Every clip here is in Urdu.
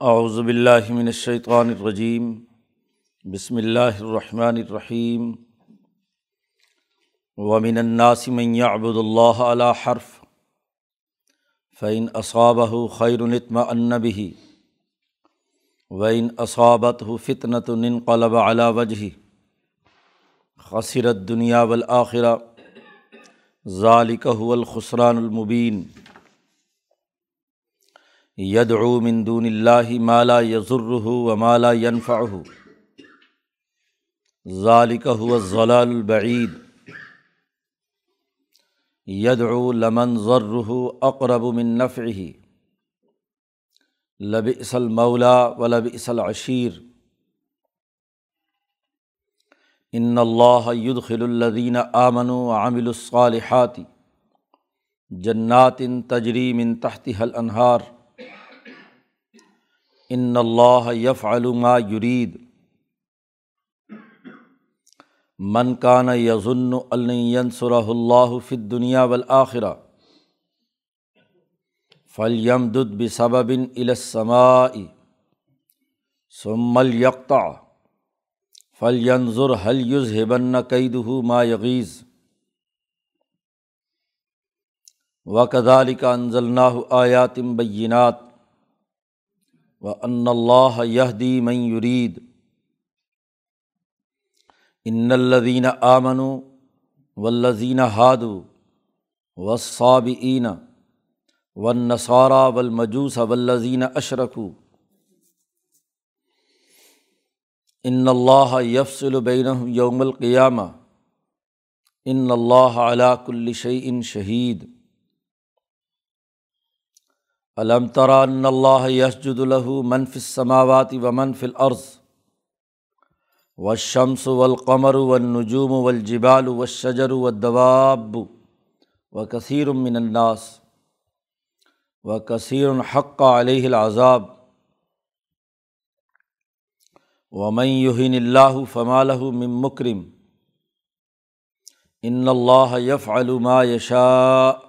اعوذ باللہ من الشیطان الرجیم، بسم اللہ الرحمن الرحیم، ومن الناس من يعبد اللہ علی حرف فعین اصابہ خیر اطمأن به وعین اصابت فتنۃ انقلب علی وجہ خسرت دنیا والآخرہ ذالک هو الخسران المبین۔ یدعو من دون اللہ مالا یضرہ و مالا ينفعہ ذالک هو الضلال البعید. یدعو لمن ضرہ اقرب من نفعہ. لبئس المولا و لبئس العشیر. ان اللہ يدخل الذین آمنوا وعملوا الصالحات جنات تجری من تحتها الانہار. ان اللہ یفعل ما یرید۔ من کان یظن النسرہ اللہ فت دنیا والآخرہ فلیم دد بسبب السماء ثم یکتا فلینظر حل یذہبن قیدہ ما یغیز۔ وکذالک انزلناہ آیاتم بینات و ان اللہ یہدی من یرید ان الدین آمن ولزین ہادو و صابعین و نصارہ ولمجوس ولزین اشرکو ان اللہ یفصل بین یوم القیامہ ان اللہ علا کل شعین شہید علم ترا اللہ یسجد الہ منف السماوات و منف العرض و شمس و القمر و نجوم و الجبال و شجر و دواب و کثیر من الناس و کثیر حق علیہ العذاب و من یہین اللہ فمالہ من مکرم ان اللہ یفعل ما یشاء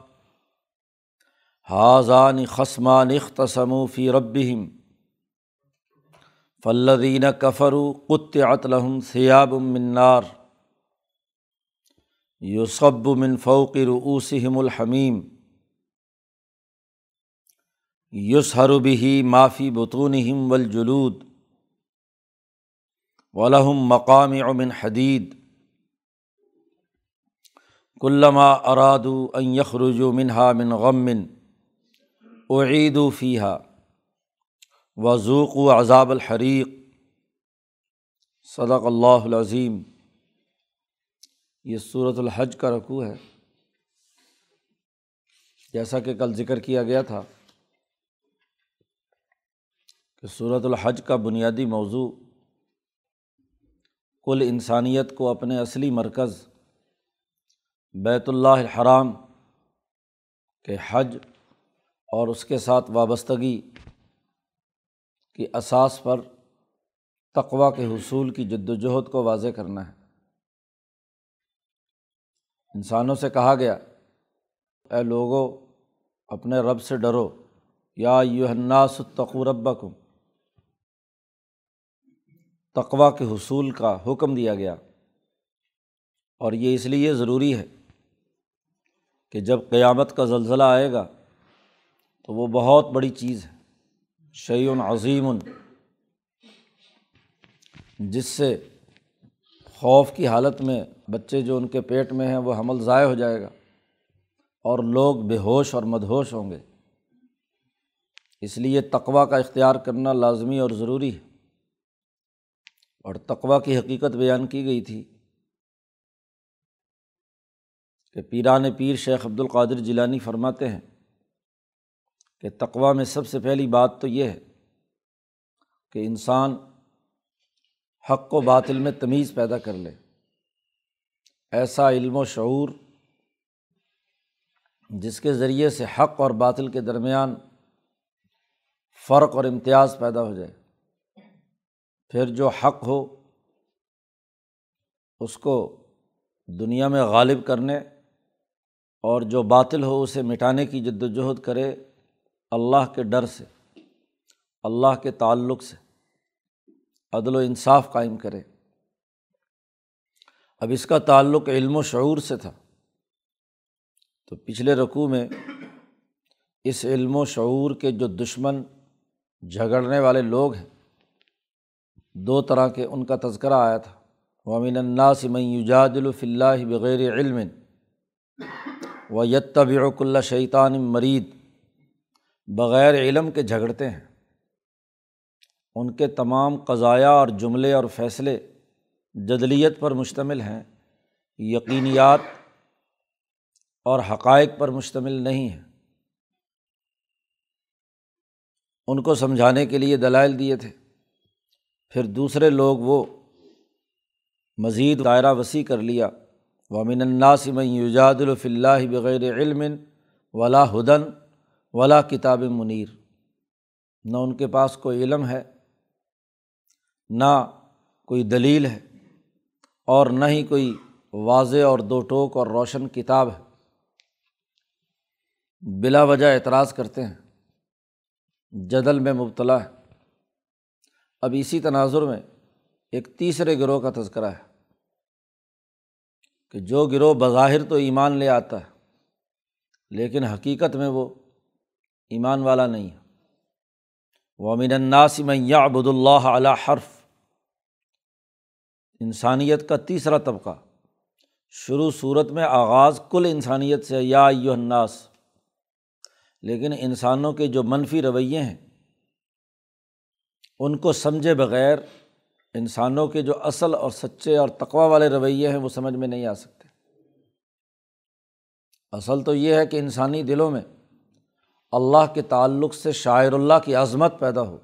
حاضان خسمان اختصم فی ربہم فلدین کفرو قط عطلحم سیاب منار یوسب من فوق رؤوسہم الحمیم یسہر بھی معافی بطونہم والجلود. ولہم مقام من حدید کلما ارادو ان یخرجوا منہا من غم اعید و فیحہ وضوق و عذاب الحریق۔ صدق اللہ العظیم۔ یہ صورت الحج کا رقوع ہے۔ جیسا کہ کل ذکر کیا گیا تھا کہ صورت الحج کا بنیادی موضوع کل انسانیت کو اپنے اصلی مرکز بیت اللہ الحرام کے حج اور اس کے ساتھ وابستگی کی اساس پر تقوا کے حصول کی جد وجہد کو واضح کرنا ہے۔ انسانوں سے کہا گیا، اے لوگو، اپنے رب سے ڈرو۔ یا یو الناس ربکم۔ تقوا کے حصول کا حکم دیا گیا۔ اور یہ اس لیے ضروری ہے کہ جب قیامت کا زلزلہ آئے گا تو وہ بہت بڑی چیز ہے۔ شعیون عظیم جس سے خوف کی حالت میں بچے جو ان کے پیٹ میں ہیں وہ حمل ضائع ہو جائے گا اور لوگ بے ہوش اور مدہوش ہوں گے۔ اس لیے تقوا کا اختیار کرنا لازمی اور ضروری ہے۔ اور تقوا کی حقیقت بیان کی گئی تھی کہ پیران پیر شیخ عبد القادر جیلانی فرماتے ہیں کہ تقوا میں سب سے پہلی بات تو یہ ہے کہ انسان حق و باطل میں تمیز پیدا کر لے۔ ایسا علم و شعور جس کے ذریعے سے حق اور باطل کے درمیان فرق اور امتیاز پیدا ہو جائے۔ پھر جو حق ہو، اس کو دنیا میں غالب کرنے اور جو باطل ہو، اسے مٹانے کی جد وجہد کرے۔ اللہ کے ڈر سے، اللہ کے تعلق سے عدل و انصاف قائم کرے۔ اب اس کا تعلق علم و شعور سے تھا۔ تو پچھلے رقوع میں اس علم و شعور کے جو دشمن جھگڑنے والے لوگ ہیں، دو طرح کے ان کا تذکرہ آیا تھا۔ وامن الناس من یجادل فی اللہ بغیر علم و یتبعک اللہ شیطان مرید بغیر علم کے جھگڑتے ہیں۔ ان کے تمام قضایا اور جملے اور فیصلے جدلیت پر مشتمل ہیں، یقینیات اور حقائق پر مشتمل نہیں ہیں۔ ان کو سمجھانے کے لیے دلائل دیے تھے۔ پھر دوسرے لوگ وہ مزید دائرہ وسیع کر لیا۔ وامن الناسم یوجاد الف اللہ بغیر علم ولا ہدن ولا کتاب منیر نہ ان کے پاس کوئی علم ہے، نہ کوئی دلیل ہے، اور نہ ہی کوئی واضح اور دو ٹوک اور روشن کتاب ہے۔ بلا وجہ اعتراض کرتے ہیں، جدل میں مبتلا ہے اب اسی تناظر میں ایک تیسرے گروہ کا تذکرہ ہے کہ جو گروہ بظاہر تو ایمان لے آتا ہے، لیکن حقیقت میں وہ ایمان والا نہیں ہے۔ وامن الناس یا ابود اللہ علیہ حرف۔ انسانیت کا تیسرا طبقہ۔ شروع صورت میں آغاز کل انسانیت سے یا الناس۔ لیکن انسانوں کے جو منفی رویے ہیں، ان کو سمجھے بغیر انسانوں کے جو اصل اور سچے اور تقوا والے رویے ہیں، وہ سمجھ میں نہیں آ سکتے۔ اصل تو یہ ہے کہ انسانی دلوں میں اللہ کے تعلق سے شاعر اللہ کی عظمت پیدا ہو۔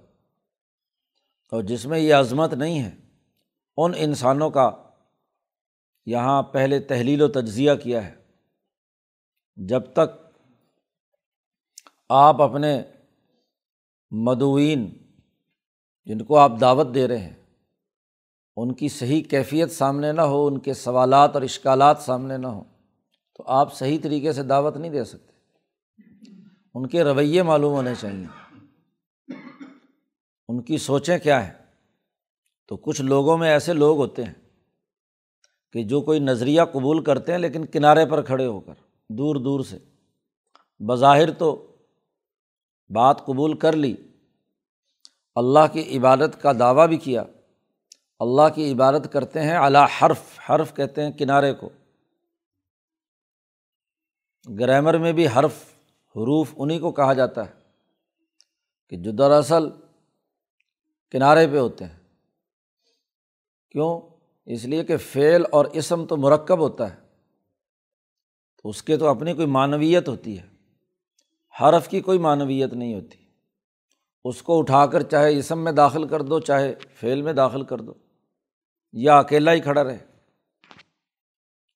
اور جس میں یہ عظمت نہیں ہے، ان انسانوں کا یہاں پہلے تحلیل و تجزیہ کیا ہے۔ جب تک آپ اپنے مدوین جن کو آپ دعوت دے رہے ہیں، ان کی صحیح کیفیت سامنے نہ ہو، ان کے سوالات اور اشکالات سامنے نہ ہوں تو آپ صحیح طریقے سے دعوت نہیں دے سکتے۔ ان کے رویے معلوم ہونے چاہئیں ان کی سوچیں کیا ہیں؟ تو کچھ لوگوں میں ایسے لوگ ہوتے ہیں کہ جو کوئی نظریہ قبول کرتے ہیں لیکن کنارے پر کھڑے ہو کر، دور دور سے۔ بظاہر تو بات قبول کر لی، اللہ کی عبادت کا دعویٰ بھی کیا۔ اللہ کی عبادت کرتے ہیں اللہ حرف حرف کہتے ہیں کنارے کو۔ گرامر میں بھی حرف حروف انہیں کو کہا جاتا ہے کہ جو دراصل کنارے پہ ہوتے ہیں۔ کیوں؟ اس لیے کہ فعل اور اسم تو مرکب ہوتا ہے۔ تو اس کے تو اپنی کوئی معنویت ہوتی ہے۔ حرف کی کوئی معنویت نہیں ہوتی۔ اس کو اٹھا کر چاہے اسم میں داخل کر دو، چاہے فعل میں داخل کر دو۔ یا اکیلا ہی کھڑا رہے۔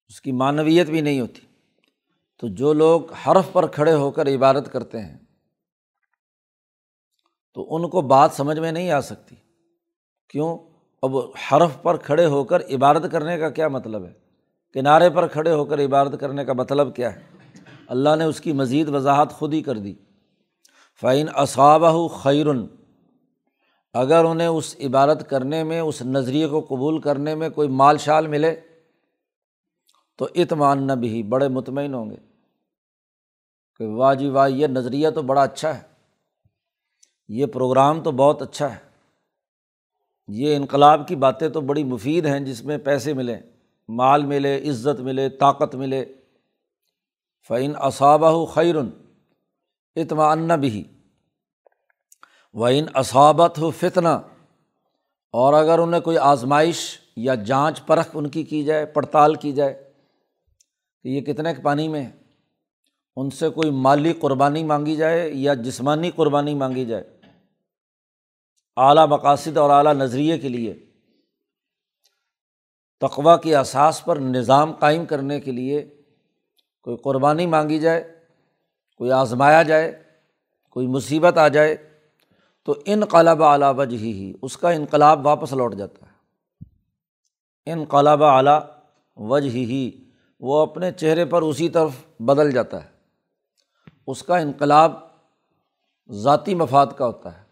اس کی معنویت بھی نہیں ہوتی۔ تو جو لوگ حرف پر کھڑے ہو کر عبادت کرتے ہیں، تو ان کو بات سمجھ میں نہیں آ سکتی۔ کیوں؟ اب حرف پر کھڑے ہو کر عبادت کرنے کا کیا مطلب ہے؟ کنارے پر کھڑے ہو کر عبادت کرنے کا مطلب کیا ہے؟ اللہ نے اس کی مزید وضاحت خود ہی کر دی۔ فعین اصابہ خیرن اگر انہیں اس عبادت کرنے میں، اس نظریے کو قبول کرنے میں کوئی مال شال ملے تو اطمان نہ بھی بڑے مطمئن ہوں گے کہ واہ جی واہ، یہ نظریہ تو بڑا اچھا ہے۔ یہ پروگرام تو بہت اچھا ہے۔ یہ انقلاب کی باتیں تو بڑی مفید ہیں جس میں پیسے ملیں مال ملے، عزت ملے، طاقت ملے۔ فعین اصابہ خیرن اطمان بھی۔ و ان اصابت ہو فتنا اور اگر انہیں کوئی آزمائش یا جانچ پرکھ ان کی کی جائے، پڑتال کی جائے کہ یہ کتنے کے پانی میں ہے؟ ان سے کوئی مالی قربانی مانگی جائے یا جسمانی قربانی مانگی جائے؟ اعلیٰ مقاصد اور اعلیٰ نظریے کے لیے تقوا کی اساس پر نظام قائم کرنے کے لیے کوئی قربانی مانگی جائے، کوئی آزمایا جائے، کوئی مصیبت آ جائے، تو انقلاب اعلیٰ وجہ ہی، اس کا انقلاب واپس لوٹ جاتا ہے۔ انقلاب اعلیٰ وجہ ہی۔ وہ اپنے چہرے پر اسی طرف بدل جاتا ہے۔ اس کا انقلاب ذاتی مفاد کا ہوتا ہے۔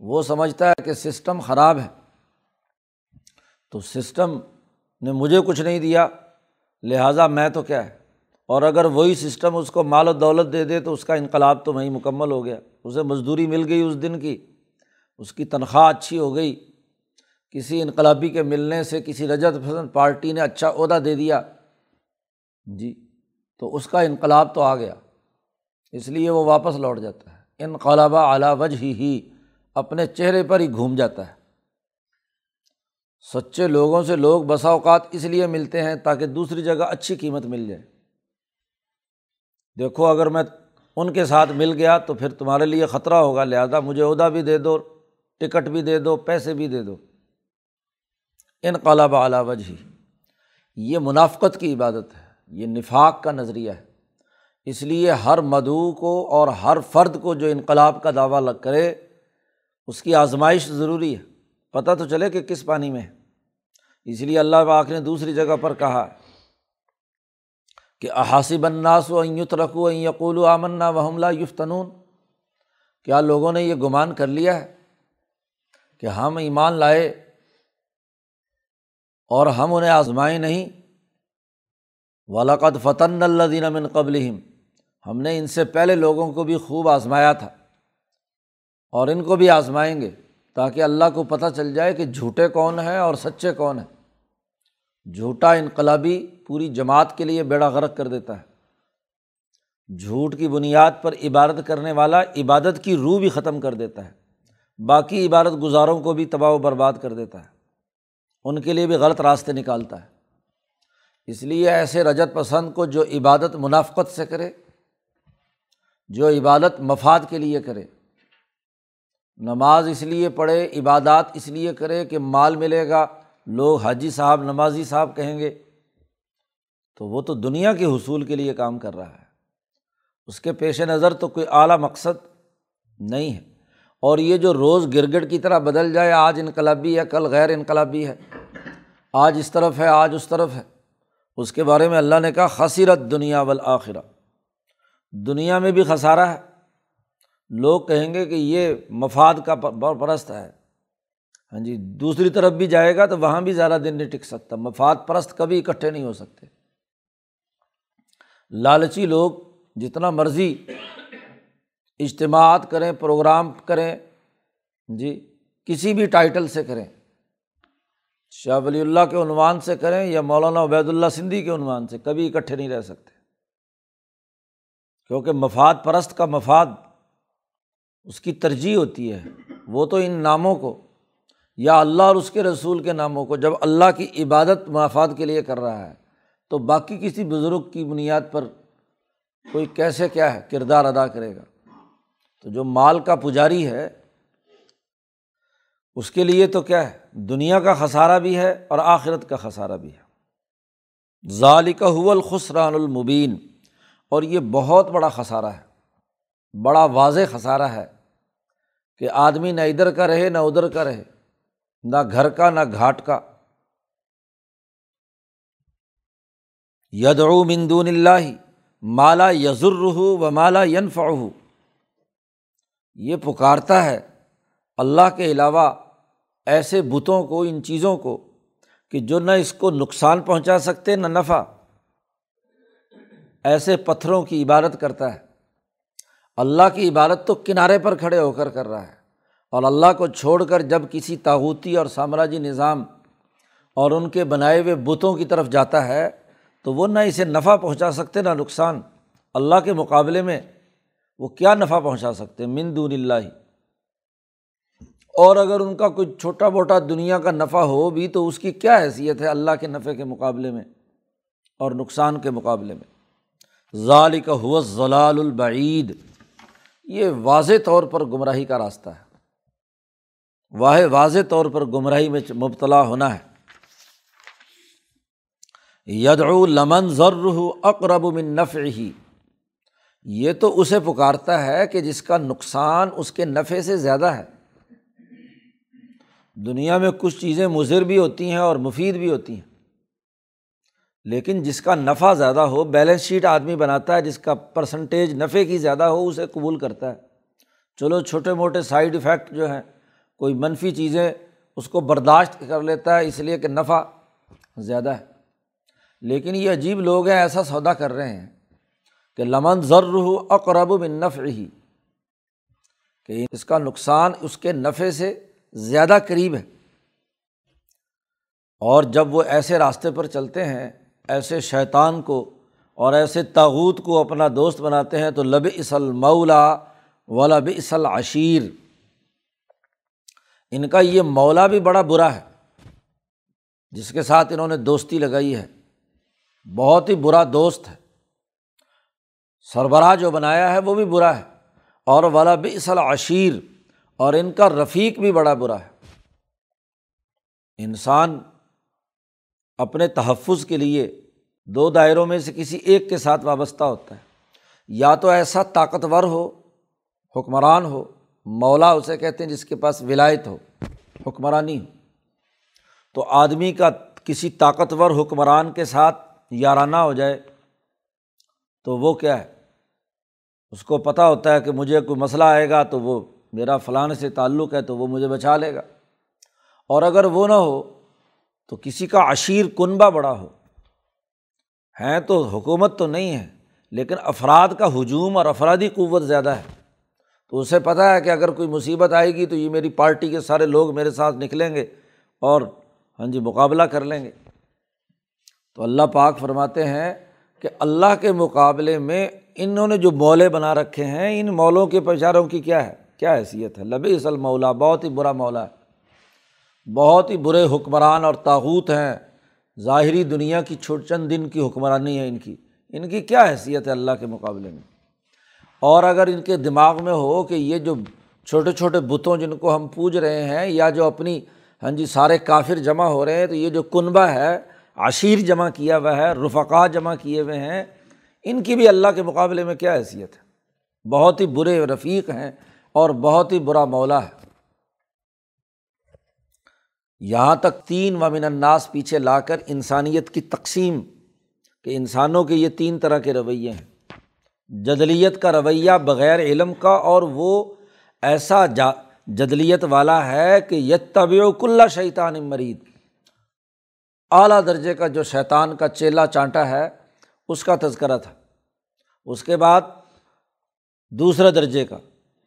وہ سمجھتا ہے کہ سسٹم خراب ہے۔ تو سسٹم نے مجھے کچھ نہیں دیا، لہٰذا میں تو کیا ہے؟ اور اگر وہی سسٹم اس کو مال و دولت دے دے تو اس کا انقلاب تو وہیں مکمل ہو گیا۔ اسے مزدوری مل گئی اس دن کی۔ اس کی تنخواہ اچھی ہو گئی۔ کسی انقلابی کے ملنے سے کسی رجت پسند پارٹی نے اچھا عہدہ دے دیا۔ جی تو اس کا انقلاب تو آ گیا، اس لیے وہ واپس لوٹ جاتا ہے۔ انقلابہ اعلیٰ وجہ ہی اپنے چہرے پر ہی گھوم جاتا ہے۔ سچے لوگوں سے لوگ بسا اوقات اس لیے ملتے ہیں تاکہ دوسری جگہ اچھی قیمت مل جائے۔ دیکھو، اگر میں ان کے ساتھ مل گیا تو پھر تمہارے لیے خطرہ ہوگا، لہٰذا مجھے عہدہ بھی دے دو، ٹکٹ بھی دے دو، پیسے بھی دے دو۔ انقلاب اعلیٰ وجہ یہ منافقت کی عبادت ہے۔ یہ نفاق کا نظریہ ہے۔ اس لیے ہر مدعو کو اور ہر فرد کو جو انقلاب کا دعویٰ لگ کرے، اس کی آزمائش ضروری ہے۔ پتہ تو چلے کہ کس پانی میں ہے۔ اس لیے اللہ پاک نے دوسری جگہ پر کہا کہ احاصب الناس و یت رکھو یقول و آمنا و حملہ یفتنون۔ کیا لوگوں نے یہ گمان کر لیا ہے کہ ہم ایمان لائے اور ہم انہیں آزمائے نہیں؟ ولاقت فتن اللہ من قبل ہم نے ان سے پہلے لوگوں کو بھی خوب آزمایا تھا اور ان کو بھی آزمائیں گے تاکہ اللہ کو پتہ چل جائے کہ جھوٹے کون ہیں اور سچے کون ہیں۔ جھوٹا انقلابی پوری جماعت کے لیے بیڑا غرق کر دیتا ہے۔ جھوٹ کی بنیاد پر عبادت کرنے والا عبادت کی روح بھی ختم کر دیتا ہے۔ باقی عبادت گزاروں کو بھی تباہ و برباد کر دیتا ہے۔ ان کے لیے بھی غلط راستے نکالتا ہے۔ اس لیے ایسے رجت پسند کو جو عبادت منافقت سے کرے، جو عبادت مفاد کے لیے کرے۔ نماز اس لیے پڑھے، عبادات اس لیے کرے کہ مال ملے گا۔ لوگ حاجی صاحب، نمازی صاحب کہیں گے، تو وہ تو دنیا کے حصول کے لیے کام کر رہا ہے۔ اس کے پیش نظر تو کوئی اعلیٰ مقصد نہیں ہے۔ اور یہ جو روز گرگٹ کی طرح بدل جائے، آج انقلابی ہے، کل غیر انقلابی ہے۔ آج اس طرف ہے، آج اس طرف ہے۔ اس کے بارے میں اللہ نے کہا خصیرت دنیا والآخرہ۔ دنیا میں بھی خسارہ ہے۔ لوگ کہیں گے کہ یہ مفاد کا پرست ہے۔ ہاں جی دوسری طرف بھی جائے گا تو وہاں بھی زیادہ دن نہیں ٹک سکتا۔ مفاد پرست کبھی اکٹھے نہیں ہو سکتے۔ لالچی لوگ جتنا مرضی اجتماعات کریں، پروگرام کریں ہاں جی کسی بھی ٹائٹل سے کریں۔ شاہ ولی اللہ کے عنوان سے کریں یا مولانا عبید اللہ سندھی کے عنوان سے، کبھی اکٹھے نہیں رہ سکتے۔ کیونکہ مفاد پرست کا مفاد اس کی ترجیح ہوتی ہے، وہ تو ان ناموں کو، یا اللہ اور اس کے رسول کے ناموں کو، جب اللہ کی عبادت مفاد کے لیے کر رہا ہے، تو باقی کسی بزرگ کی بنیاد پر کوئی کیسے کیا ہے، کردار ادا کرے گا۔ تو جو مال کا پجاری ہے اس کے لیے تو کیا ہے؟ دنیا کا خسارہ بھی ہے اور آخرت کا خسارہ بھی ہے۔ ظالق الخسران المبین۔ اور یہ بہت بڑا خسارہ ہے۔ بڑا واضح خسارہ ہے کہ آدمی نہ ادھر کا رہے، نہ ادھر کا رہے۔ نہ گھر کا، نہ گھاٹ کا۔ یدعو مندون اللہ مالا یزر و مالا ینف یہ پکارتا ہے اللہ کے علاوہ ایسے بتوں کو، ان چیزوں کو کہ جو نہ اس کو نقصان پہنچا سکتے، نہ نفع۔ ایسے پتھروں کی عبادت کرتا ہے۔ اللہ کی عبادت تو کنارے پر کھڑے ہو کر کر رہا ہے۔ اور اللہ کو چھوڑ کر جب کسی تاوتی اور سامراجی نظام اور ان کے بنائے ہوئے بتوں کی طرف جاتا ہے، تو وہ نہ اسے نفع پہنچا سکتے، نہ نقصان۔ اللہ کے مقابلے میں وہ کیا نفع پہنچا سکتے؟ من دون اللہ۔ اور اگر ان کا کوئی چھوٹا موٹا دنیا کا نفع ہو بھی تو اس کی کیا حیثیت ہے اللہ کے نفع کے مقابلے میں اور نقصان کے مقابلے میں؟ ظال کا حوض ضلال البعید۔ یہ واضح طور پر گمراہی کا راستہ ہے۔ واح واضح طور پر گمراہی میں مبتلا ہونا ہے۔ یدعو لمن ضرح اقرب من نفع ہی یہ تو اسے پکارتا ہے کہ جس کا نقصان اس کے نفع سے زیادہ ہے۔ دنیا میں کچھ چیزیں مضر بھی ہوتی ہیں اور مفید بھی ہوتی ہیں۔ لیکن جس کا نفع زیادہ ہو بیلنس شیٹ آدمی بناتا ہے، جس کا پرسنٹیج نفع کی زیادہ ہو، اسے قبول کرتا ہے۔ چلو، چھوٹے موٹے سائڈ افیکٹ جو ہیں، کوئی منفی چیزیں اس کو برداشت کر لیتا ہے، اس لیے کہ نفع زیادہ ہے۔ لیکن یہ عجیب لوگ ہیں، ایسا سودا کر رہے ہیں کہ لمن ضر اقرب بن نفع ہی کہ اس کا نقصان اس کے نفع سے زیادہ قریب ہے اور جب وہ ایسے راستے پر چلتے ہیں، ایسے شیطان کو اور ایسے تاوت کو اپنا دوست بناتے ہیں، تو لب اصل مولا و لب اصل عشیر ان کا یہ مولا بھی بڑا برا ہے، جس کے ساتھ انہوں نے دوستی لگائی ہے۔ بہت ہی برا دوست ہے۔ سربراہ جو بنایا ہے، وہ بھی برا ہے۔ اور والا بھی اصل عشیر اور ان کا رفیق بھی بڑا برا ہے۔ انسان اپنے تحفظ کے لیے دو دائروں میں سے کسی ایک کے ساتھ وابستہ ہوتا ہے۔ یا تو ایسا طاقتور ہو، حکمران ہو، مولا اسے کہتے ہیں جس کے پاس ولایت ہو، حکمرانی ہو۔ تو آدمی کا کسی طاقتور حکمران کے ساتھ یارانہ ہو جائے تو وہ کیا ہے؟ اس کو پتہ ہوتا ہے کہ مجھے کوئی مسئلہ آئے گا تو وہ میرا فلاں سے تعلق ہے تو وہ مجھے بچا لے گا۔ اور اگر وہ نہ ہو تو کسی کا عشیر کنبہ بڑا ہو۔ ہیں تو حکومت تو نہیں ہے، لیکن افراد کا ہجوم اور افرادی قوت زیادہ ہے۔ تو اسے پتہ ہے کہ اگر کوئی مصیبت آئے گی تو یہ میری پارٹی کے سارے لوگ میرے ساتھ نکلیں گے اور ہاں جی مقابلہ کر لیں گے۔ تو اللہ پاک فرماتے ہیں کہ اللہ کے مقابلے میں انہوں نے جو مولے بنا رکھے ہیں، ان مولوں کے پیشاروں کی کیا ہے؟ کیا حیثیت ہے؟ لبی اصل مولا بہت ہی برا مولا ہے۔ بہت ہی برے حکمران اور تاوت ہیں۔ ظاہری دنیا کی چھوٹ چند دن کی حکمرانی ہے ان کی۔ ان کی کیا حیثیت ہے اللہ کے مقابلے میں؟ اور اگر ان کے دماغ میں ہو کہ یہ جو چھوٹے چھوٹے بتوں جن کو ہم پوج رہے ہیں یا جو اپنی ہاں جی سارے کافر جمع ہو رہے ہیں، تو یہ جو کنبہ ہے، عشیر جمع کیا ہوا ہے رفقا جمع کیے ہوئے ہیں، ان کی بھی اللہ کے مقابلے میں کیا حیثیت ہے؟ بہت ہی برے رفیق ہیں۔ اور بہت ہی برا مولا ہے۔ یہاں تک تین ومن الناس پیچھے لا کر انسانیت کی تقسیم کہ انسانوں کے یہ تین طرح کے رویے ہیں۔ جدلیت کا رویہ بغیر علم کا اور وہ ایسا جا، جدلیت والا ہے کہ یہ طبی و کلّہ شیطان مرید۔ اعلیٰ درجے کا جو شیطان کا چیلا چانٹا ہے، اس کا تذکرہ تھا۔ اس کے بعد دوسرے درجے کا۔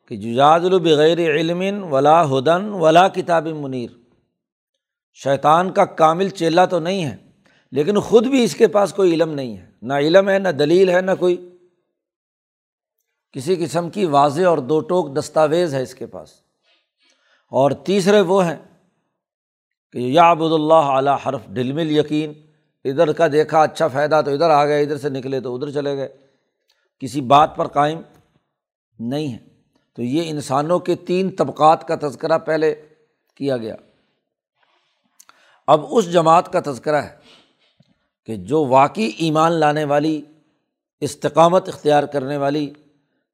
کہ ججاد البغیر علم ولا ہدن ولا کتاب منیر۔ شیطان کا کامل چیلا تو نہیں ہے، لیکن خود بھی اس کے پاس کوئی علم نہیں ہے۔ نہ علم ہے، نہ دلیل ہے، نہ کوئی۔ کسی قسم کی واضح اور دو ٹوک دستاویز ہے اس کے پاس۔ اور تیسرے وہ ہیں کہ یا ابود اللہ اعلیٰ حرف ڈلمل یقین۔ ادھر کا دیکھا اچھا فائدہ تو ادھر آ گئے، ادھر سے نکلے تو ادھر چلے گئے۔ کسی بات پر قائم نہیں ہے۔ تو یہ انسانوں کے تین طبقات کا تذکرہ پہلے کیا گیا۔ اب اس جماعت کا تذکرہ ہے کہ جو واقعی ایمان لانے والی، استقامت اختیار کرنے والی،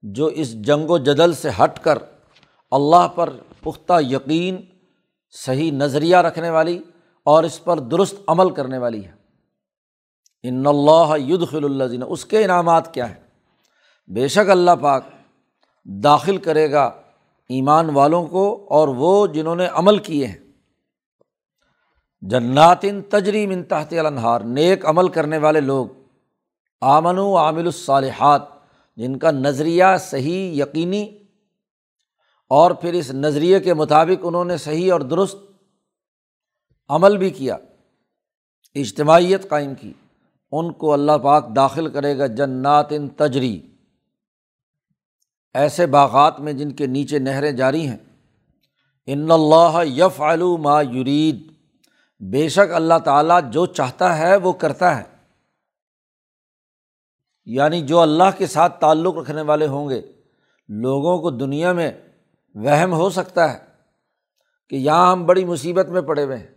جو اس جنگ و جدل سے ہٹ کر اللہ پر پختہ یقین، صحیح نظریہ رکھنے والی اور اس پر درست عمل کرنے والی ہے۔ ان اللہ خل اللہ اس کے انعامات کیا ہیں؟ بے شک اللہ پاک داخل کرے گا ایمان والوں کو اور وہ جنہوں نے عمل کیے ہیں۔ جنات ان تجریم ان تحت النہار نیک عمل کرنے والے لوگ۔ آمن و عامل الصالحات، جن کا نظریہ صحیح، یقینی اور پھر اس نظریے کے مطابق انہوں نے صحیح اور درست عمل بھی کیا۔ اجتماعیت قائم کی، ان کو اللہ پاک داخل کرے گا جنات ان تجری۔ ایسے باغات میں جن کے نیچے نہریں جاری ہیں۔ ان اللہ یف ما یرید۔ بے شک اللہ تعالیٰ جو چاہتا ہے وہ کرتا ہے۔ یعنی جو اللہ کے ساتھ تعلق رکھنے والے ہوں گے، لوگوں کو دنیا میں وہم ہو سکتا ہے کہ یہاں ہم بڑی مصیبت میں پڑے ہوئے ہیں۔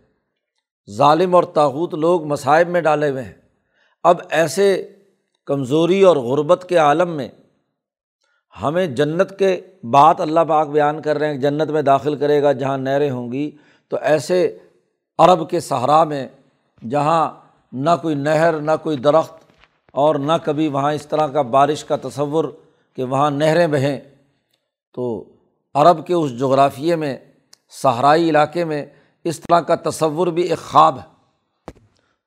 ظالم اور تاوت لوگ مصائب میں ڈالے ہوئے ہیں۔ اب ایسے کمزوری اور غربت کے عالم میں ہمیں جنت کے بات اللہ پاک بیان کر رہے ہیں، جنت میں داخل کرے گا، جہاں نہریں ہوں گی۔ تو ایسے عرب کے صحرا میں، جہاں نہ کوئی نہر، نہ کوئی درخت اور نہ کبھی وہاں اس طرح کا بارش کا تصور کہ وہاں نہریں بہیں۔ تو عرب کے اس جغرافیے میں، صحرائی علاقے میں اس طرح کا تصور بھی ایک خواب ہے۔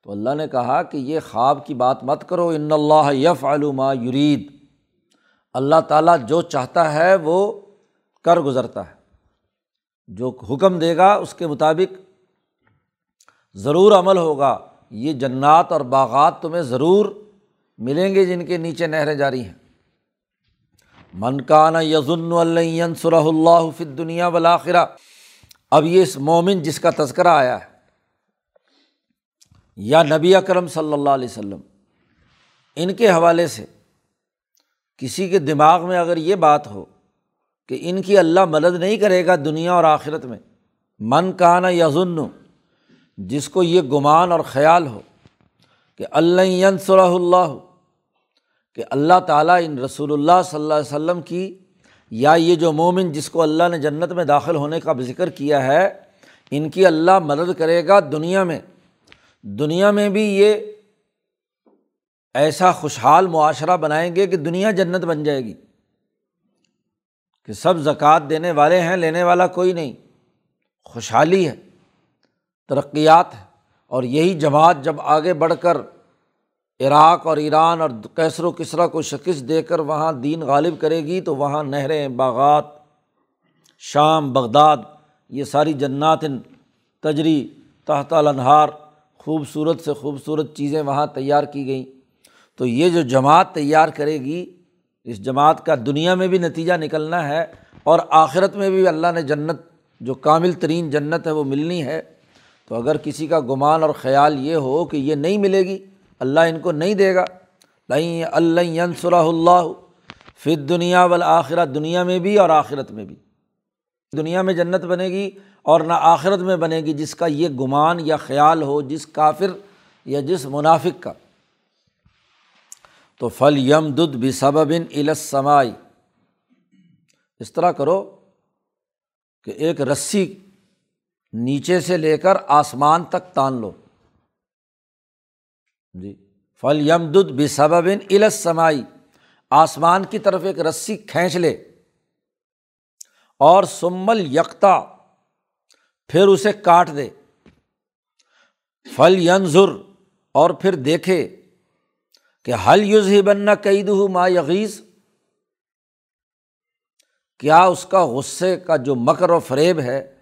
تو اللہ نے کہا کہ یہ خواب کی بات مت کرو، ان اللہ یف علوما یرید۔ اللہ تعالیٰ جو چاہتا ہے وہ کر گزرتا ہے۔ جو حکم دے گا اس کے مطابق ضرور عمل ہوگا۔ یہ جنات اور باغات تمہیں ضرور ملیں گے جن کے نیچے نہریں جاری ہیں۔ منکانہ یزن اللہ اللہ فت دنیا ولاخرہ اب یہ اس مومن جس کا تذکرہ آیا ہے، یا نبی اکرم صلی اللہ علیہ وسلم، ان کے حوالے سے کسی کے دماغ میں اگر یہ بات ہو کہ ان کی اللہ مدد نہیں کرے گا دنیا اور آخرت میں، من کانا یزن جس کو یہ گمان اور خیال ہو کہ اللہ صلی اللہ، کہ اللہ تعالیٰ ان رسول اللہ صلی اللہ علیہ وسلم کی یا یہ جو مومن جس کو اللہ نے جنت میں داخل ہونے کا ذکر کیا ہے، ان کی اللہ مدد کرے گا دنیا میں۔ دنیا میں بھی یہ ایسا خوشحال معاشرہ بنائیں گے کہ دنیا جنت بن جائے گی۔ کہ سب زکوٰۃ دینے والے ہیں، لینے والا کوئی نہیں۔ خوشحالی ہے، ترقیات ہے، اور یہی جماعت جب آگے بڑھ کر عراق اور ایران اور کیسر و کسرا کو شکست دے کر وہاں دین غالب کرے گی، تو وہاں نہریں، باغات، شام، بغداد، یہ ساری جنات تجری تحت النہار خوبصورت سے خوبصورت چیزیں وہاں تیار کی گئیں۔ تو یہ جو جماعت تیار کرے گی، اس جماعت کا دنیا میں بھی نتیجہ نکلنا ہے اور آخرت میں بھی اللہ نے جنت، جو کامل ترین جنت ہے، وہ ملنی ہے۔ تو اگر کسی کا گمان اور خیال یہ ہو کہ یہ نہیں ملے گی، اللہ ان کو نہیں دے گا۔ لئی اللہ صلاح اللہ پھر دنیا والآخرہ، دنیا میں بھی اور آخرت میں بھی۔ دنیا میں جنت بنے گی اور نہ آخرت میں بنے گی، جس کا یہ گمان یا خیال ہو، جس کافر یا جس منافق کا۔ تو فل یم دد بھی صبن السمائی۔ اس طرح کرو کہ ایک رسی نیچے سے لے کر آسمان تک تان لو۔ جی۔ فل یم دد بھی صبن السمائی۔ آسمان کی طرف ایک رسی کھینچ لے۔ اور سمل یکتا پھر اسے کاٹ دے۔ فل ینظر، اور پھر دیکھے۔ کہ حل یوز ہی بننا قید ہو ما یغیز کیا اس کا غصے کا جو مکر و فریب ہے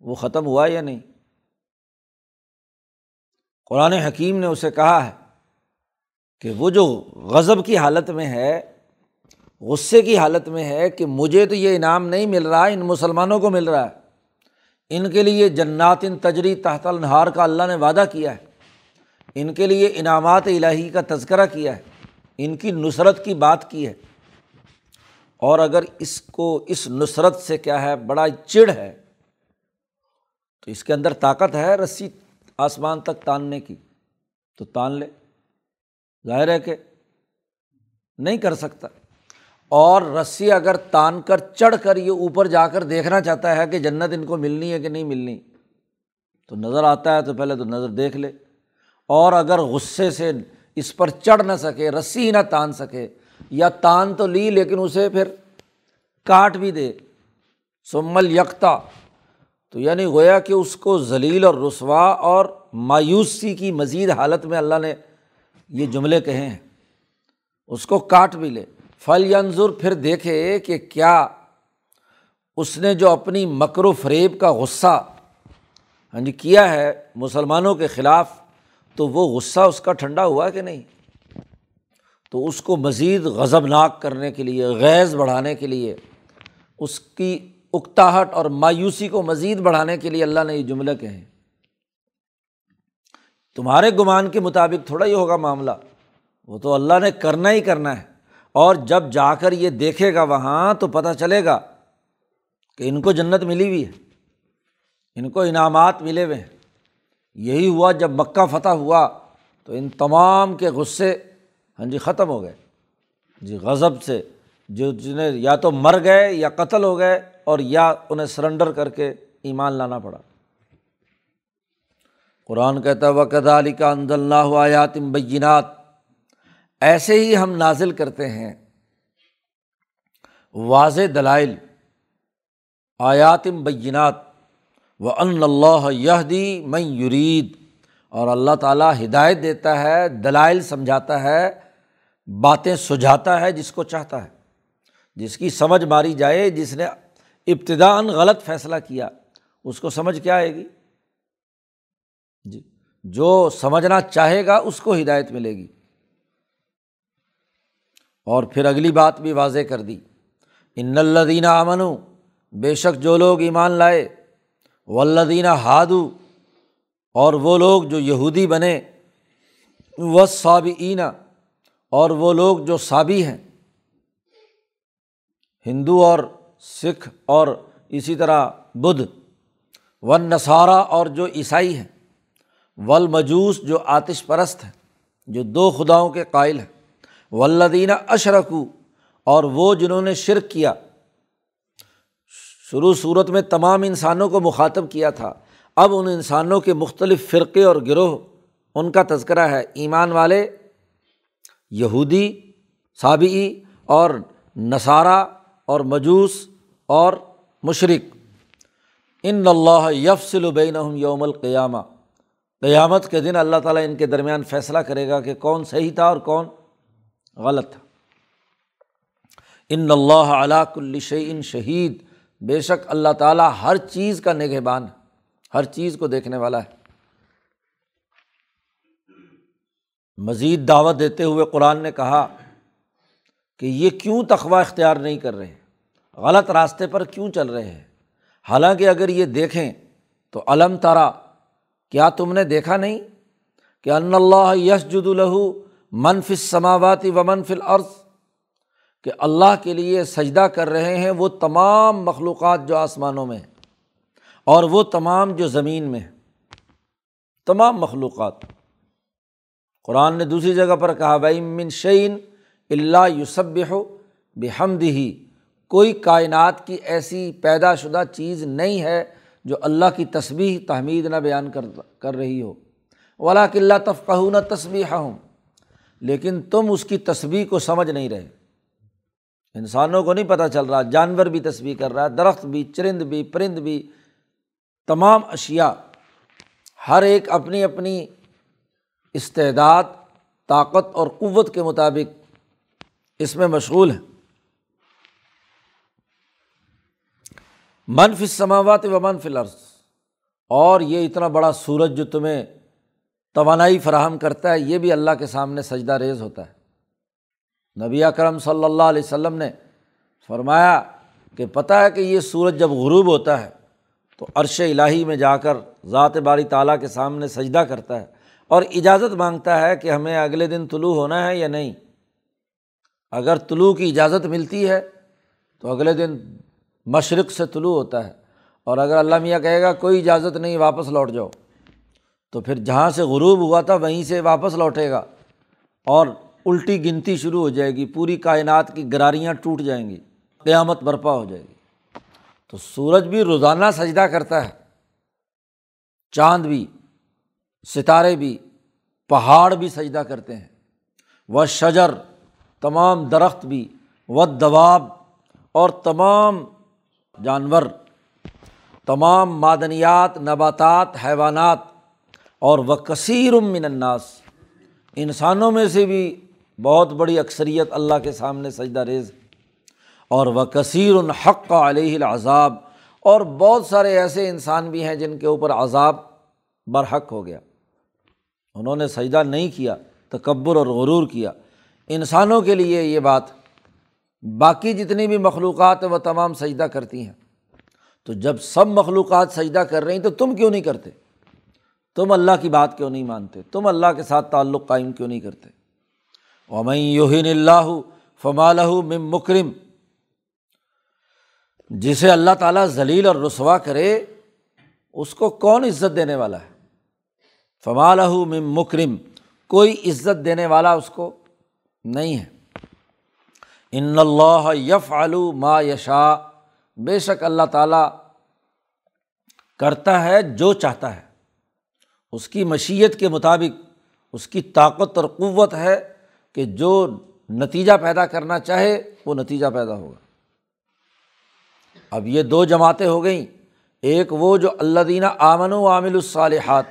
وہ ختم ہوا یا نہیں؟ قرآن حکیم نے اسے کہا ہے کہ وہ جو غضب کی حالت میں ہے، غصے کی حالت میں ہے کہ مجھے تو یہ انعام نہیں مل رہا، ان مسلمانوں کو مل رہا ہے۔ ان کے لیے جنات ان تجری تحت النہار کا اللہ نے وعدہ کیا ہے۔ ان کے لیے انعامات الہی کا تذکرہ کیا ہے، ان کی نصرت کی بات کی ہے۔ اور اگر اس کو، اس نصرت سے کیا ہے، بڑا چڑ ہے، تو اس کے اندر طاقت ہے رسی آسمان تک تاننے کی۔ تو تان لے۔ ظاہر ہے کہ نہیں کر سکتا۔ اور رسی اگر تان کر چڑھ کر یہ اوپر جا کر دیکھنا چاہتا ہے کہ جنت ان کو ملنی ہے کہ نہیں ملنی، تو نظر آتا ہے تو پہلے تو نظر دیکھ لے۔ اور اگر غصے سے اس پر چڑھ نہ سکے، رسی ہی نہ تان سکے، یا تان تو لی لیکن اسے پھر کاٹ بھی دے۔ سمل یکتا تو یعنی گویا کہ اس کو ذلیل اور رسوا اور مایوسی کی مزید حالت میں اللہ نے یہ جملے کہے ہیں۔ اس کو کاٹ بھی لے۔ پھل ینظر پھر دیکھے کہ کیا اس نے جو اپنی مکر و فریب کا غصہ ہاں جی کیا ہے مسلمانوں کے خلاف تو وہ غصہ اس کا ٹھنڈا ہوا کہ نہیں؟ تو اس کو مزید غضب ناک کرنے کے لیے غیض بڑھانے کے لیے، اس کی اکتاہٹ اور مایوسی کو مزید بڑھانے کے لیے اللہ نے یہ جملہ کہیں تمہارے گمان کے مطابق تھوڑا ہی ہوگا معاملہ۔ وہ تو اللہ نے کرنا ہی کرنا ہے۔ اور جب جا کر یہ دیکھے گا وہاں تو پتہ چلے گا کہ ان کو جنت ملی ہوئی ہے۔ ان کو انعامات ملے ہوئے ہیں۔ یہی ہوا جب مکہ فتح ہوا تو ان تمام کے غصے ہاں جی ختم ہو گئے۔ جی غضب سے جو جنہیں یا تو مر گئے یا قتل ہو گئے اور یا انہیں سرنڈر کر کے ایمان لانا پڑا۔ قرآن کہتا و کدا علی کا اند اللہ آیاتم بینات ایسے ہی ہم نازل کرتے ہیں۔ واضح دلائل۔ آیاتم بینات وہ ان اللہ یہ دی میں یرید اور اللہ تعالیٰ ہدایت دیتا ہے، دلائل سمجھاتا ہے، باتیں سجھاتا ہے جس کو چاہتا ہے۔ جس کی سمجھ ماری جائے، جس نے ابتدا غلط فیصلہ کیا، اس کو سمجھ کیا آئے گی؟ جی جو سمجھنا چاہے گا، اس کو ہدایت ملے گی۔ اور پھر اگلی بات بھی واضح کر دی۔ ان الدینہ امن بے شک جو لوگ ایمان لائے ولدینہ ہادو، اور وہ لوگ جو یہودی بنے و صابئینہ اور وہ لوگ جو صابی ہیں۔ ہندو اور سکھ اور اسی طرح بدھ۔ و نصارہ اور جو عیسائی ہیں۔ ولمجوس جو آتش پرست ہیں، جو دو خداؤں کے قائل ہیں۔ ولدینہ اشرکو، اور وہ جنہوں نے شرک کیا۔ شروع صورت میں تمام انسانوں کو مخاطب کیا تھا۔ اب ان انسانوں کے مختلف فرقے اور گروہ، ان کا تذکرہ ہے۔ ایمان والے، یہودی صابعی اور نصارہ اور مجوس اور مشرق ان اللہ یفسل البین یوم القیامہ۔ قیامت کے دن اللہ تعالیٰ ان کے درمیان فیصلہ کرے گا کہ کون صحیح تھا اور کون غلط تھا۔ ان اللہ علاء الشعین شہید۔ بے شک اللہ تعالیٰ ہر چیز کا نگہبان ہر چیز کو دیکھنے والا ہے۔ مزید دعوت دیتے ہوئے قرآن نے کہا کہ یہ کیوں تخوا اختیار نہیں کر رہے غلط راستے پر کیوں چل رہے ہیں؟ حالانکہ اگر یہ دیکھیں تو علم تارا، کیا تم نے دیکھا نہیں کہ ان اللہ یش جد الہو منف سماواتی و منف العرض کہ اللہ کے لیے سجدہ کر رہے ہیں وہ تمام مخلوقات جو آسمانوں میں ہیں اور وہ تمام جو زمین میں ہیں، تمام مخلوقات۔ قرآن نے دوسری جگہ پر کہا بھائی من شعین اللہ یوسب ہو بحمد ہی کوئی کائنات کی ایسی پیدا شدہ چیز نہیں ہے جو اللہ کی تصویر تحمید نہ بیان کر کر رہی ہو۔ ولا کلّہ تفقہ نہ تصویر ہوں لیکن تم اس کی تصویر کو سمجھ نہیں رہے۔ انسانوں کو نہیں پتہ چل رہا، جانور بھی تصویر کر رہا ہے درخت بھی، چرند بھی، پرند بھی، تمام اشیا ہر ایک اپنی اپنی استعداد، طاقت اور قوت کے مطابق اس میں مشغول ہے منفی سماوات و منفی لفظ اور یہ اتنا بڑا سورج جو تمہیں توانائی فراہم کرتا ہے، یہ بھی اللہ کے سامنے سجدہ ریز ہوتا ہے۔ نبی اکرم صلی اللہ علیہ وسلم نے فرمایا کہ پتہ ہے کہ یہ سورج جب غروب ہوتا ہے تو عرش الٰہی میں جا کر ذات باری تعالیٰ کے سامنے سجدہ کرتا ہے اور اجازت مانگتا ہے کہ ہمیں اگلے دن طلوع ہونا ہے یا نہیں۔ اگر طلوع کی اجازت ملتی ہے تو اگلے دن مشرق سے طلوع ہوتا ہے اور اگر اللہ میاں کہے گا کوئی اجازت نہیں، واپس لوٹ جاؤ۔ تو پھر جہاں سے غروب ہوا تھا وہیں سے واپس لوٹے گا اور الٹی گنتی شروع ہو جائے گی، پوری کائنات کی گراریاں ٹوٹ جائیں گی، قیامت برپا ہو جائے گی۔ تو سورج بھی روزانہ سجدہ کرتا ہے، چاند بھی، ستارے بھی، پہاڑ بھی سجدہ کرتے ہیں۔ وہ شجر، تمام درخت بھی و دواب اور تمام جانور، تمام معدنیات، نباتات، حیوانات اور وہ کثیر من الناس۔ انسانوں میں سے بھی بہت بڑی اکثریت اللہ کے سامنے سجدہ ریز اور وہ کثیر الحق علیہ العذاب۔ اور بہت سارے ایسے انسان بھی ہیں جن کے اوپر عذاب برحق ہو گیا۔ انہوں نے سجدہ نہیں کیا، تکبر اور غرور کیا۔ انسانوں کے لیے یہ بات باقی جتنی بھی مخلوقات ہیں وہ تمام سجدہ کرتی ہیں۔ تو جب سب مخلوقات سجدہ کر رہی تو تم کیوں نہیں کرتے؟ تم اللہ کی بات کیوں نہیں مانتے؟ تم اللہ کے ساتھ تعلق قائم کیوں نہیں کرتے؟ ومئی یوہین اللہ فمالہ مم مکرم جسے اللہ تعالیٰ ذلیل اور رسوا کرے، اس کو کون عزت دینے والا ہے؟ فمالہ مم مکرم کوئی عزت دینے والا اس کو نہیں ہے۔ ان اللہ یف علو ما یشا بے شک اللہ تعالیٰ کرتا ہے جو چاہتا ہے۔ اس کی مشیت کے مطابق اس کی طاقت اور قوت ہے۔ کہ جو نتیجہ پیدا کرنا چاہے وہ نتیجہ پیدا ہوگا۔ اب یہ دو جماعتیں ہو گئیں، ایک وہ جو اللہ دینہ آمن و عامل الصالحات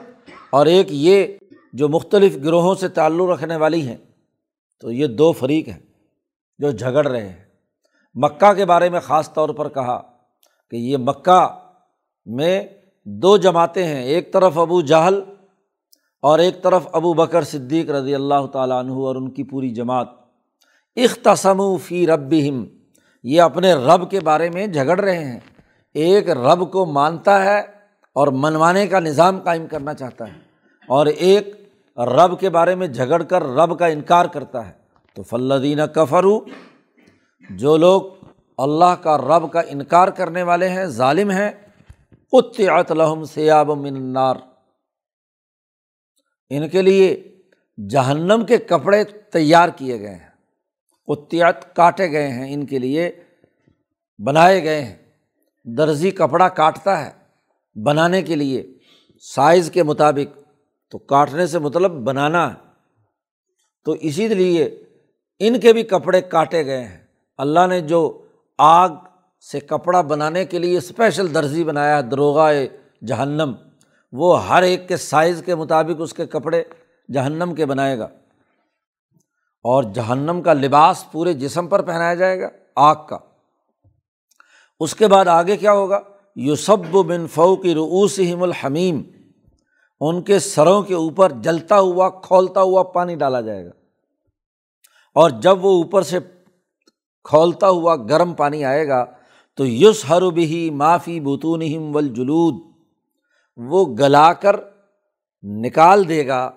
اور ایک یہ جو مختلف گروہوں سے تعلق رکھنے والی ہیں۔ تو یہ دو فریق ہیں جو جھگڑ رہے ہیں۔ مکہ کے بارے میں خاص طور پر کہا کہ یہ مکہ میں دو جماعتیں ہیں، ایک طرف ابو جہل اور ایک طرف ابو بکر صدیق رضی اللہ تعالیٰ عنہ اور ان کی پوری جماعت اختصم فی رب یہ اپنے رب کے بارے میں جھگڑ رہے ہیں۔ ایک رب کو مانتا ہے اور منوانے کا نظام قائم کرنا چاہتا ہے، اور ایک رب کے بارے میں جھگڑ کر رب کا انکار کرتا ہے۔ تو فلدینہ کفرو جو لوگ اللہ کا رب کا انکار کرنے والے ہیں، ظالم ہیں، قطعت لہم سیاب منار ان کے لیے جہنم کے کپڑے تیار کیے گئے ہیں، قطعت کاٹے گئے ہیں، ان کے لیے بنائے گئے ہیں۔ درزی کپڑا کاٹتا ہے، بنانے کے لیے سائز کے مطابق، تو کاٹنے سے مطلب بنانا ہے۔ تو اسی لیے ان کے بھی کپڑے کاٹے گئے ہیں۔ اللہ نے جو آگ سے کپڑا بنانے کے لیے اسپیشل درزی بنایا ہے، دروغہ جہنم۔ وہ ہر ایک کے سائز کے مطابق اس کے کپڑے جہنم کے بنائے گا۔ اور جہنم کا لباس پورے جسم پر پہنایا جائے گا، آگ کا۔ اس کے بعد آگے کیا ہوگا؟ یوسب بن فو کی روس ہم الحمیم۔ ان کے سروں کے اوپر جلتا ہوا، کھولتا ہوا پانی ڈالا جائے گا۔ اور جب وہ اوپر سے کھولتا ہوا گرم پانی آئے گا، تو یس ہر بھی معافی بتون ولجلود وہ گلا کر نکال دے گا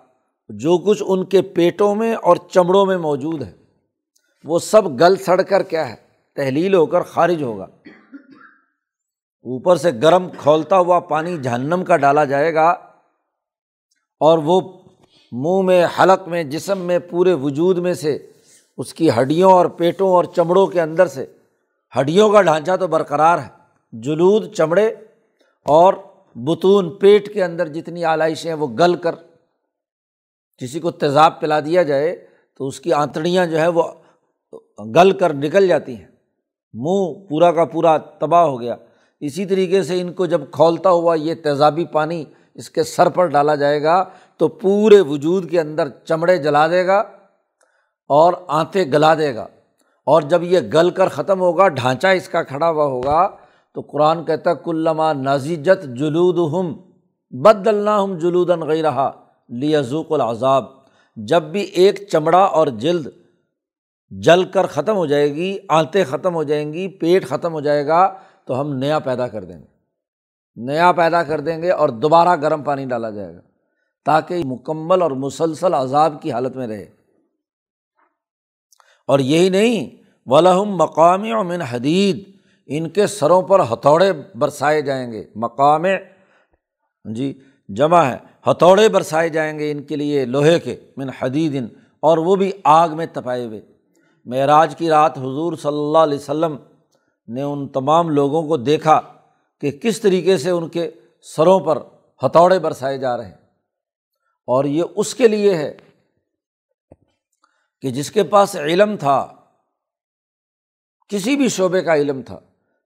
جو کچھ ان کے پیٹوں میں اور چمڑوں میں موجود ہے۔ وہ سب گل سڑ کر کیا ہے؟ تحلیل ہو کر خارج ہوگا۔ اوپر سے گرم کھولتا ہوا پانی جہنم کا ڈالا جائے گا اور وہ منہ میں، حلق میں، جسم میں، پورے وجود میں سے اس کی ہڈیوں اور پیٹوں اور چمڑوں کے اندر سے، ہڈیوں کا ڈھانچہ تو برقرار ہے۔ جلود، چمڑے اور بتون پیٹ کے اندر جتنی آلائشیں ہیں وہ گل کر کسی کو تیزاب پلا دیا جائے تو اس کی آنتڑیاں جو ہے وہ گل کر نکل جاتی ہیں۔ منہ پورا کا پورا تباہ ہو گیا۔ اسی طریقے سے ان کو جب کھولتا ہوا یہ تیزابی پانی اس کے سر پر ڈالا جائے گا تو پورے وجود کے اندر چمڑے جلا دے گا اور آنتے گلا دے گا۔ اور جب یہ گل کر ختم ہوگا، ڈھانچہ اس کا کھڑا ہوا ہوگا تو قرآن کہتا کلما نازیجت جلود ہم بد اللہ ہم جلود غی رہا لیزوق العذاب۔ جب بھی ایک چمڑا اور جلد جل کر ختم ہو جائے گی، آنتیں ختم ہو جائیں گی، پیٹ ختم ہو جائے گا، تو ہم نیا پیدا کر دیں گے۔ نیا پیدا کر دیں گے اور دوبارہ گرم پانی ڈالا جائے گا، تاکہ مکمل اور مسلسل عذاب کی حالت میں رہے۔ اور یہی نہیں ولہم مقامی اور من حدید ان کے سروں پر ہتھوڑے برسائے جائیں گے۔ مقام جی جمع ہے۔ ہتھوڑے برسائے جائیں گے ان کے لیے لوہے کے، من حدید، اور وہ بھی آگ میں تپائے ہوئے۔ معراج کی رات حضور صلی اللہ علیہ وسلم نے ان تمام لوگوں کو دیکھا کہ کس طریقے سے ان کے سروں پر ہتھوڑے برسائے جا رہے ہیں۔ اور یہ اس کے لیے ہے کہ جس کے پاس علم تھا، کسی بھی شعبے کا علم تھا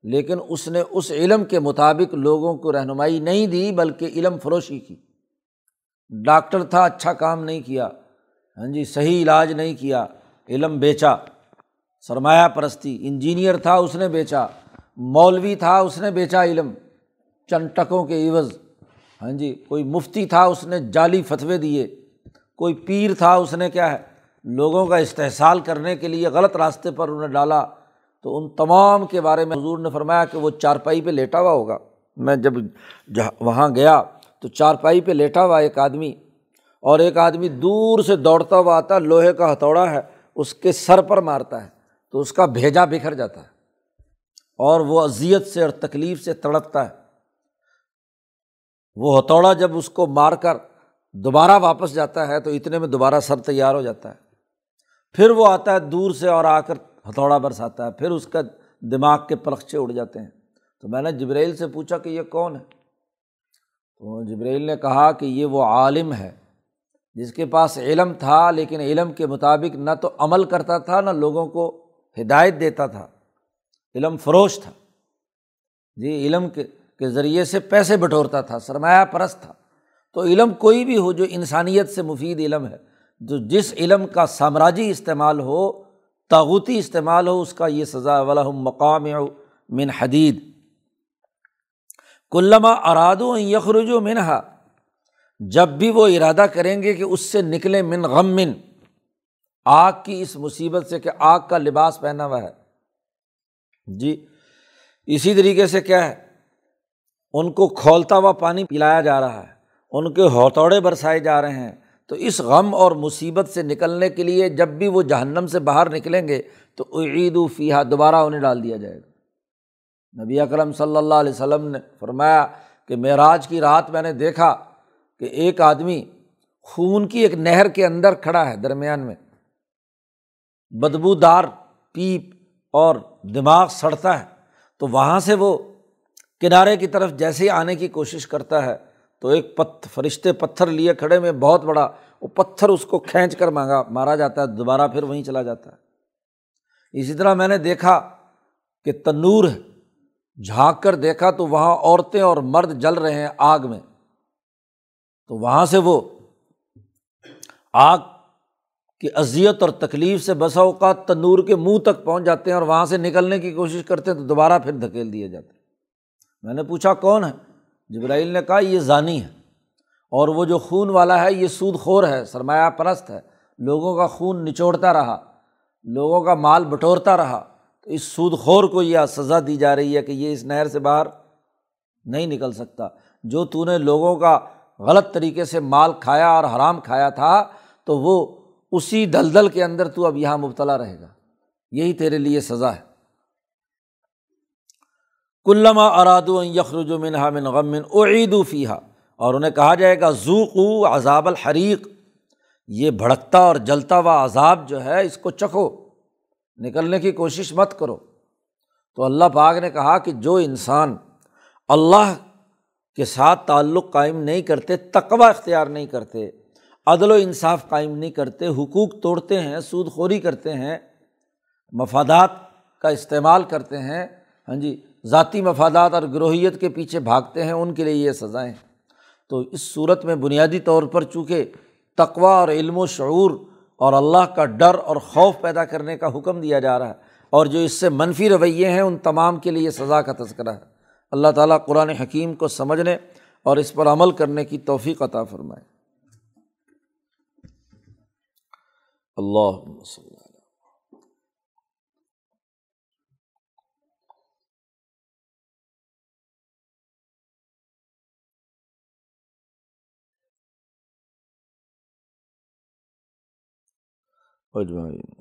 لیکن اس نے اس علم کے مطابق لوگوں کو رہنمائی نہیں دی، بلکہ علم فروشی کی۔ ڈاکٹر تھا اچھا کام نہیں کیا۔ ہاں جی صحیح علاج نہیں کیا۔ علم بیچا۔ سرمایہ پرستی۔ انجینئر تھا، اس نے بیچا۔ مولوی تھا، اس نے بیچا علم۔ چند ٹکوں کے عوض۔ ہاں جی کوئی مفتی تھا، اس نے جعلی فتوے دیے۔ کوئی پیر تھا، اس نے کیا ہے، لوگوں کا استحصال کرنے کے لیے غلط راستے پر انہیں ڈالا۔ تو ان تمام کے بارے میں حضور نے فرمایا کہ وہ چارپائی پہ لیٹا ہوا ہوگا۔ میں جب وہاں گیا تو چارپائی پہ لیٹا ہوا ایک آدمی اور ایک آدمی دور سے دوڑتا ہوا آتا، لوہے کا ہتھوڑا ہے، اس کے سر پر مارتا ہے تو اس کا بھیجا بکھر جاتا ہے اور وہ اذیت سے اور تکلیف سے تڑپتا ہے۔ وہ ہتھوڑا جب اس کو مار کر دوبارہ واپس جاتا ہے تو اتنے میں دوبارہ سر تیار ہو جاتا ہے۔ پھر وہ آتا ہے دور سے اور آ کر ہتھوڑا برساتا ہے، پھر اس کا دماغ کے پرخچے اڑ جاتے ہیں۔ تو میں نے جبریل سے پوچھا کہ یہ کون ہے؟ تو جبریل نے کہا کہ یہ وہ عالم ہے جس کے پاس علم تھا، لیکن علم کے مطابق نہ تو عمل کرتا تھا، نہ لوگوں کو ہدایت دیتا تھا۔ علم فروش تھا۔ جی علم کے کے ذریعے سے پیسے بٹورتا تھا، سرمایہ پرست تھا۔ تو علم کوئی بھی ہو جو انسانیت سے مفید علم ہے، جو جس علم کا سامراجی استعمال ہو تاغوتی استعمال ہو، اس کا یہ سزا والا مقام من حدید کلما اراد و یخرج و منہا جب بھی وہ ارادہ کریں گے کہ اس سے نکلے من غم من آگ کی اس مصیبت سے کہ آگ کا لباس پہنا ہوا ہے۔ جی اسی طریقے سے کیا ہے؟ ان کو کھولتا ہوا پانی پلایا جا رہا ہے، ان کے ہوتوڑے برسائے جا رہے ہیں۔ تو اس غم اور مصیبت سے نکلنے کے لیے جب بھی وہ جہنم سے باہر نکلیں گے تو عید و فیحہ دوبارہ انہیں ڈال دیا جائے گا۔ نبی اکرم صلی اللہ علیہ وسلم نے فرمایا کہ معراج کی رات میں نے دیکھا کہ ایک آدمی خون کی ایک نہر کے اندر کھڑا ہے درمیان میں۔ بدبو دار پیپ اور دماغ سڑتا ہے تو وہاں سے وہ کنارے کی طرف جیسے ہی آنے کی کوشش کرتا ہے تو ایک پتھ، فرشتے پتھر لیے کھڑے میں بہت بڑا، وہ پتھر اس کو کھینچ کر مانگا، مارا جاتا ہے، دوبارہ پھر وہیں چلا جاتا ہے۔ اسی طرح میں نے دیکھا کہ تنور ہے، جھانک کر دیکھا تو وہاں عورتیں اور مرد جل رہے ہیں آگ میں۔ تو وہاں سے وہ آگ کی اذیت اور تکلیف سے بسا اوقات تنور کے منہ تک پہنچ جاتے ہیں اور وہاں سے نکلنے کی کوشش کرتے ہیں تو دوبارہ پھر دھکیل دیے جاتے ہیں۔ میں نے پوچھا، کون ہے؟ جبرائیل نے کہا، یہ ضانی ہے اور وہ جو خون والا ہے، یہ سود خور ہے، سرمایہ پرست ہے۔ لوگوں کا خون نچوڑتا رہا، لوگوں کا مال بٹورتا رہا۔ تو اس سود خور کو یہ سزا دی جا رہی ہے کہ یہ اس نہر سے باہر نہیں نکل سکتا۔ جو تو نے لوگوں کا غلط طریقے سے مال کھایا اور حرام کھایا تھا، تو وہ اسی دلدل کے اندر تو اب یہاں مبتلا رہے گا۔ یہی تیرے لیے سزا ہے۔ کلما اراد یخرج من من غم او عید اور انہیں کہا جائے گا، ذوقو عذاب الحریق، یہ بھڑکتا اور جلتا ہوا عذاب جو ہے، اس کو چکھو، نکلنے کی کوشش مت کرو۔ تو اللہ پاک نے کہا کہ جو انسان اللہ کے ساتھ تعلق قائم نہیں کرتے تقوا اختیار نہیں کرتے، عدل و انصاف قائم نہیں کرتے، حقوق توڑتے ہیں، سود خوری کرتے ہیں، مفادات کا استعمال کرتے ہیں۔ ہاں جی ذاتی مفادات اور گروہیت کے پیچھے بھاگتے ہیں، ان کے لیے یہ سزائیں۔ تو اس صورت میں بنیادی طور پر چونکہ تقوا اور علم و شعور اور اللہ کا ڈر اور خوف پیدا کرنے کا حکم دیا جا رہا ہے اور جو اس سے منفی رویے ہیں، ان تمام کے لیے سزا کا تذکرہ ہے۔ اللہ تعالیٰ قرآن حکیم کو سمجھنے اور اس پر عمل کرنے کی توفیق عطا فرمائے۔ اللہ اجمعین